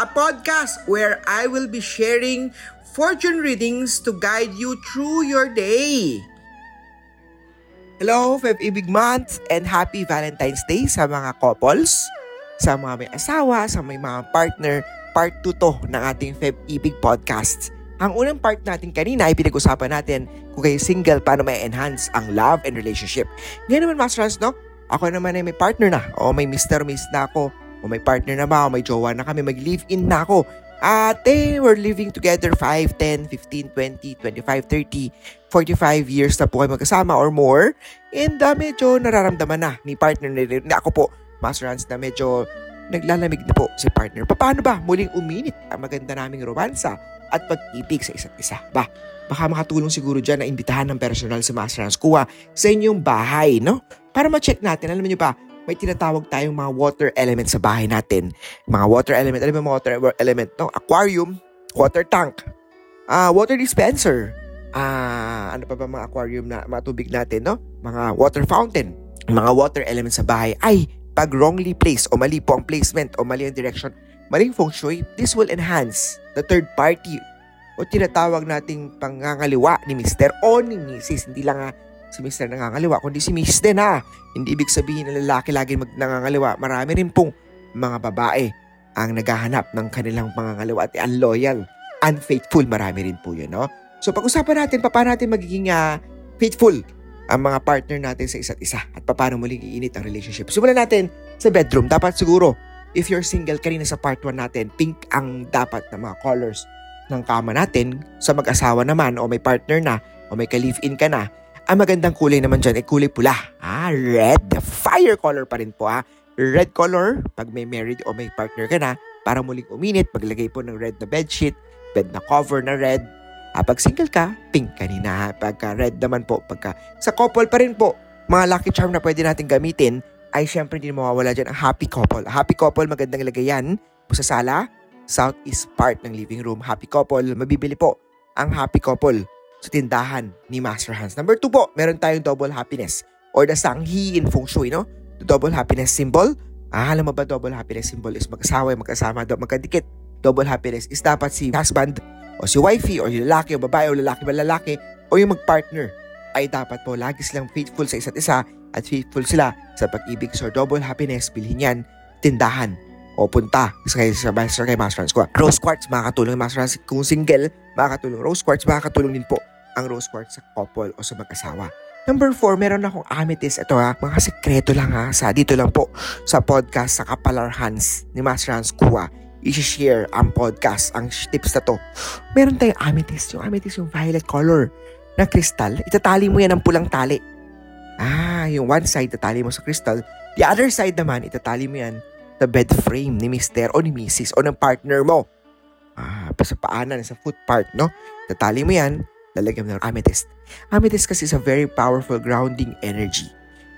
a podcast where I will be sharing fortune readings to guide you through your day. Hello, Feb Ibig Month and Happy Valentine's Day sa mga couples, sa mga may asawa, sa may mga partner. Part 2 to ng ating Feb Ibig Podcast. Ang unang part natin kanina ay pinag-usapan natin kung kayo single, paano may enhance ang love and relationship. Ngayon naman, Master Hans, no? Ako naman ay may partner na, o may Mr. Miss na ako, o may partner na ba, o may jowa na kami, mag-live-in na ako. At eh, we're living together 5, 10, 15, 20, 25, 30, 45 years na po kayo magkasama or more. And uh, medyo nararamdaman na ni partner na, na ako po, Master Hans, na medyo naglalamig na po si partner. Paano ba muling uminit ang maganda naming romansa at pag-ibig sa isa't isa? Ba, baka makatulong siguro dyan na imbitahan ng personal si Master Hans Kuha sa inyong bahay, no? Para ma-check natin, alam niyo ba, may tinatawag tayong mga water element sa bahay natin. Mga water element, alam mo mga water element, no? Aquarium, water tank, ah water dispenser, ah ano pa ba mga aquarium na mga tubig natin, no? Mga water fountain, mga water element sa bahay ay pag wrongly placed o mali po ang placement o mali ang direction, maling feng shui, this will enhance the third party o tinatawag nating pangangaliwa ni Mr. o ni Mrs. Hindi lang nga si Mr. nangangaliwa, kundi si Miss din ha. Hindi ibig sabihin na lalaki lagi mag nangangaliwa. Marami rin pong mga babae ang naghahanap ng kanilang pangangaliwa at unloyal, unfaithful. Marami rin po yun, no? So pag-usapan natin, paano natin magiging uh, faithful ang mga partner natin sa isa't isa at paano muling iinit ang relationship. Simulan natin sa bedroom. Dapat siguro, if you're single, kanina sa part 1 natin, pink ang dapat na mga colors ng kama natin. Sa mag-asawa naman o may partner na o may ka-live-in ka na, ang magandang kulay naman dyan ay kulay pula. Ah, red. Fire color pa rin po ah. Red color, pag may married o may partner ka na, para muling uminit, maglagay po ng red na bedsheet, bed na cover na red. Ah, pag single ka, pink kanina. Pagka red naman po, pagka sa couple pa rin po, mga lucky charm na pwede natin gamitin, ay syempre hindi mawawala dyan ang happy couple. Happy couple, magandang ilagay yan sa sala, southeast part ng living room. Happy couple, mabibili po ang happy couple sa tindahan ni Master Hans. Number two po, meron tayong double happiness or the Sanghi in Feng Shui, no? The double happiness symbol. Ah, alam mo ba double happiness symbol is mag-asawa, magkasama, magkadikit. Double happiness is dapat si husband o si wifey o yung lalaki o babae o lalaki ba lalaki o yung mag-partner ay dapat po lagi silang faithful sa isa't isa at faithful sila sa pag-ibig. So double happiness, bilhin yan, tindahan o punta sa kay, sa Master kay Master Hans ko. Rose Quartz, makakatulong Master Hans. Kung single, makakatulong. Rose Quartz, makakatulong din po ang Rose Quartz sa couple o sa mag-asawa. Number four, meron akong amethyst. Ito ha, mga sekreto lang ha. Sa dito lang po sa podcast sa Kapalar Hans ni Master Hans Kua. I-share ang podcast, ang tips na to. Meron tayong amethyst. Yung amethyst yung violet color na crystal. Itatali mo yan ng pulang tali. Ah, yung one side, tatali mo sa crystal. The other side naman, itatali mo yan sa bed frame ni Mr. o ni Mrs. o ng partner mo. Ah, sa paanan, sa foot part, no? Tatali mo yan, lalagyan mo ng amethyst. Amethyst kasi is a very powerful grounding energy.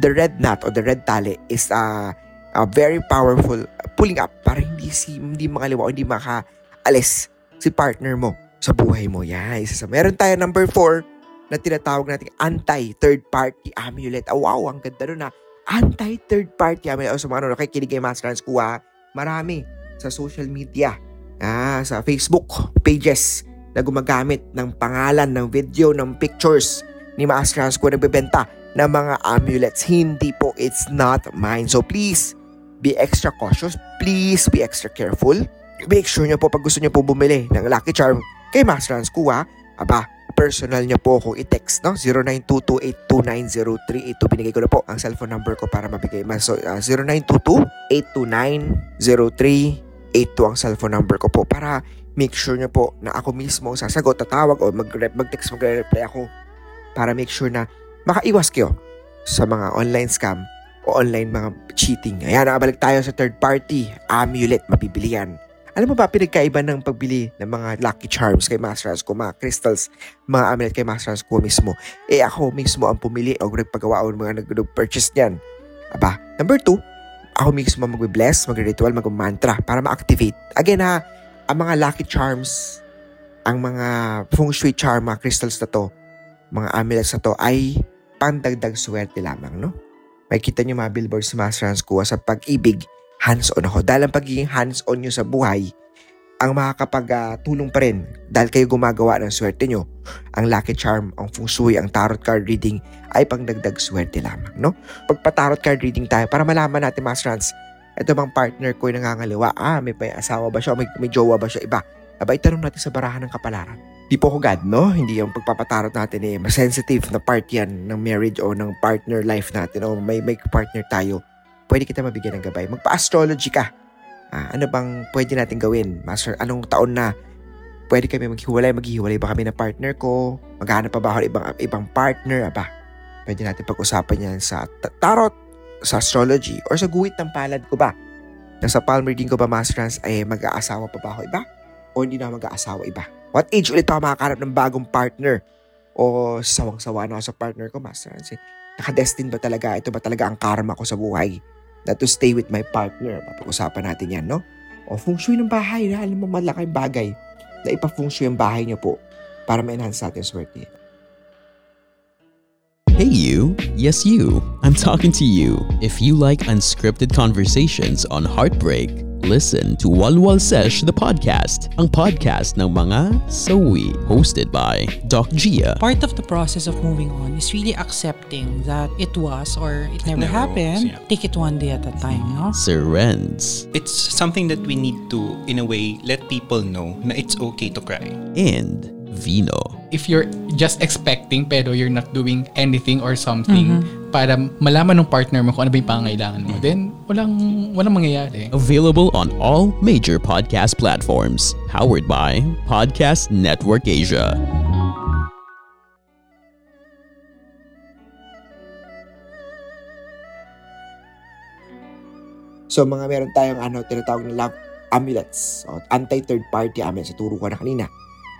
The red knot or the red tali is a, a very powerful pulling up para hindi si hindi makaliwa o hindi makaalis si partner mo sa buhay mo. Yan, isa sa meron tayo number 4 na tinatawag natin anti-third party amulet. Oh, wow, ang ganda nun na. Anti-third party amulet. O sa mga ano, nakikinig kay Master Hans Kuha, marami sa social media, ah, sa Facebook pages na gumagamit ng pangalan, ng video, ng pictures ni Hans Kuha nagbebenta ng mga amulets. Hindi po, it's not mine. So please, be extra cautious. Please, be extra careful. Make sure nyo po pag gusto nyo po bumili ng Lucky Charm kay Master Hans Kuha, aba, personal nyo po kung i-text, no? 0922-829-0382. Binigay ko na po ang cellphone number ko para mabigay. So, uh, 0922-829-0382 ang cellphone number ko po para make sure nyo po na ako mismo sasagot, tatawag o mag- mag-text, magre-reply ako para make sure na makaiwas kayo sa mga online scam o online mga cheating. Ayan, nakabalik tayo sa third party. Amulet, mabibili yan. Alam mo ba, pinagkaiba ng pagbili ng mga Lucky Charms kay Master Rasco, mga crystals, mga amulet kay Master Rasco mismo. Eh ako mismo ang pumili o nagpagawa o mga nag-purchase niyan. Aba, number two, ako mismo magbe-bless, magre-ritual, mag-mantra para ma-activate. Again ha, ang mga Lucky Charms, ang mga feng shui charm, mga crystals na to, mga amulets na to ay pandagdag swerte lamang, no? May kita nyo mga billboards sa Master Rasco sa pag-ibig hands-on ako. Dahil ang pagiging hands-on nyo sa buhay, ang makakapag-tulong pa rin dahil kayo gumagawa ng swerte nyo. Ang lucky charm, ang feng shui, ang tarot card reading ay pangdagdag swerte lamang. No? Pagpa-tarot card reading tayo para malaman natin mga strands, ito bang partner ko yung nangangaliwa? Ah, may, may asawa ba siya? May, may jowa ba siya? Iba. Aba, itanong natin sa barahan ng kapalaran. Di po ako God, no? Hindi yung pagpapatarot natin eh. Mas sensitive na part yan ng marriage o ng partner life natin o may, may partner tayo pwede kita mabigyan ng gabay. Magpa-astrology ka. Ah, ano bang pwede natin gawin? Master, anong taon na pwede kami maghiwalay? Maghiwalay ba kami ng partner ko? Maghanap pa ba ako ng ibang, ibang partner? Aba, pwede natin pag-usapan yan sa tarot, sa astrology, or sa guwit ng palad ko ba? Nasa palm reading ko ba, Master Hans, ay mag-aasawa pa ba ako iba? O hindi na mag-aasawa iba? What age ulit ako makakarap ng bagong partner? O sawang-sawa na ako sa partner ko, Master Hans? Nakadestin ba talaga? Ito ba talaga ang karma ko sa buhay? na to stay with my partner. Papag-usapan natin yan, no? O feng shui ng bahay na alam mo malaking bagay na ipa-feng shui ang bahay niyo po para ma-enhance natin swerte. Hey you, yes you, I'm talking to you. If you like unscripted conversations on heartbreak, Listen to Walwal Sesh the podcast, ang podcast ng mga sawi, hosted by Doc Gia. Part of the process of moving on is really accepting that it was or it never, never happened. was, yeah. Take it one day at a time, no? Sir Renz It's something that we need to, in a way, let people know na it's okay to cry. and Vino. If you're just expecting pero you're not doing anything or something para malaman ng partner mo kung ano ba yung pangangailangan mo, then walang, walang mangyayari. Available on all major podcast platforms. Powered by Podcast Network Asia. So mga meron tayong ano, tinatawag na love amulets o anti-third party amulets. Turo ko na kanina.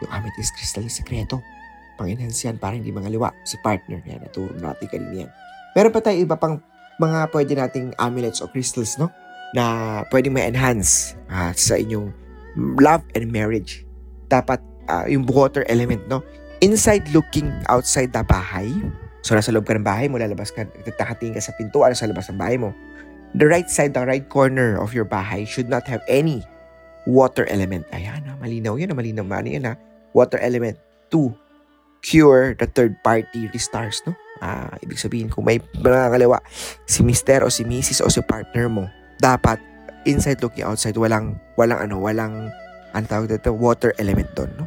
Yung amethyst crystal na sekreto. Pang-enhance yan para hindi mangaliwa si partner. Yan, naturo natin kanina yan. Meron pa tayo iba pang mga pwede nating amulets o crystals, no? Na pwedeng ma-enhance ah, sa inyong love and marriage. Dapat ah, yung water element, no? Inside looking outside the bahay. So, nasa loob ka ng bahay mo, lalabas ka, nakatingin ka sa pintuan sa labas ng bahay mo the right side, the right corner of your bahay should not have any water element. Ayan na, malinaw yan, malinaw man yan ha. Water element. Two, cure the third party restars, no? Ah, ibig sabihin, kung may mga kaliwa, si mister o si Mrs. o si partner mo, dapat inside looking outside, walang, walang ano, walang, ang tawag dito, water element doon, no?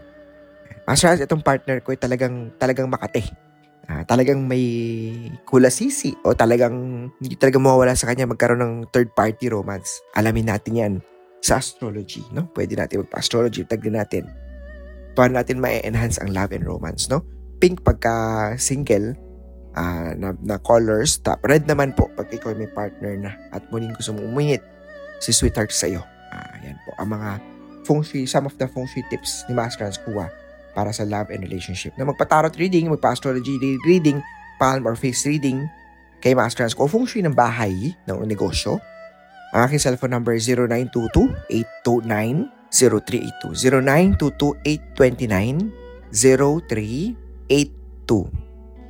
Mas itong partner ko ay talagang, talagang makate ah, talagang may kulasisi o talagang hindi talaga mawawala sa kanya magkaroon ng third party romance. Alamin natin yan sa astrology, no? Pwede natin magpa-astrology, tagin natin. Paano natin ma-enhance ang love and romance, no? Pink pagka single, ah, na, na colors, tap red naman po pag ikaw ay may partner na at muling gusto mong umingit si sweetheart sa iyo. Ah, yan po ang mga feng shui, some of the feng shui tips ni Master Hans Kua para sa love and relationship. Na magpa-tarot reading, magpa-astrology reading, palm or face reading kay Master Hans ko, feng shui ng bahay ng negosyo. Ang aking cellphone number is 0922-829-0382.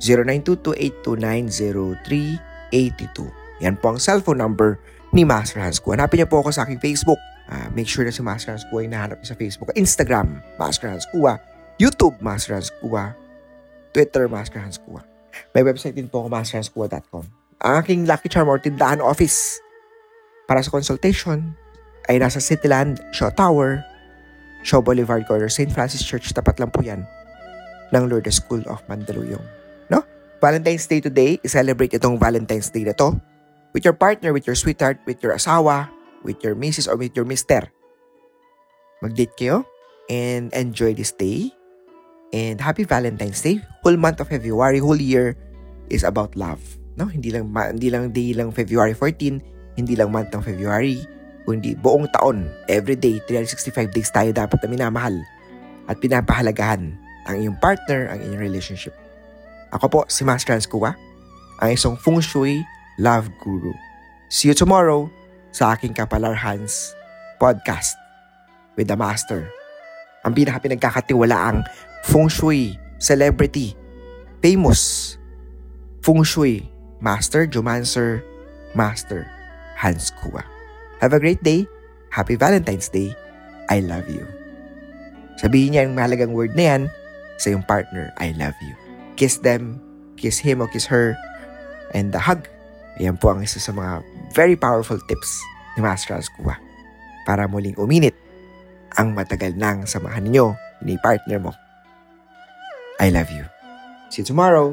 0922-829-0382. 0922-829-0382. Yan po ang cellphone number ni Master Hans ko. Hanapin niyo po ako sa aking Facebook. Ah, make sure na si Master Hans Kua ay nahanap niyo sa Facebook. Instagram, Master Hans Kua. YouTube, Master Hans Kua. Twitter, Master Hans Kua. May website din po ako, masterhanskua.com. Ang aking Lucky Charm or tindahan office para sa consultation ay nasa Cityland, Shaw Tower, Shaw Boulevard Corner, St. Francis Church. Tapat lang po yan ng Lourdes School of Mandaluyong. No? Valentine's Day today, i-celebrate itong Valentine's Day na to with your partner, with your sweetheart, with your asawa, with your missus or with your mister. Mag-date kayo and enjoy this day. And happy Valentine's Day. Whole month of February, whole year is about love. No, hindi lang hindi lang day lang February 14, hindi lang month ng February. Kundi buong taon, everyday, 365 days tayo dapat na minamahal at pinapahalagahan ang iyong partner, ang inyong relationship. Ako po si Master Hans Kua, ang isang Feng Shui Love Guru. See you tomorrow sa aking Kapalar Hans podcast with the Master. Ang pinaka pinagkakatiwalaang Feng Shui celebrity, famous Feng Shui Master, Jumancer, Master Hans Kua. Have a great day. Happy Valentine's Day. I love you. Sabihin niya yung mahalagang word na yan sa yung partner, I love you. Kiss them, kiss him or kiss her, and the hug. Yan po ang isa sa mga very powerful tips ni Master Hans Kua para muling uminit ang matagal nang samahan niyo ni partner mo. I love you. See you tomorrow.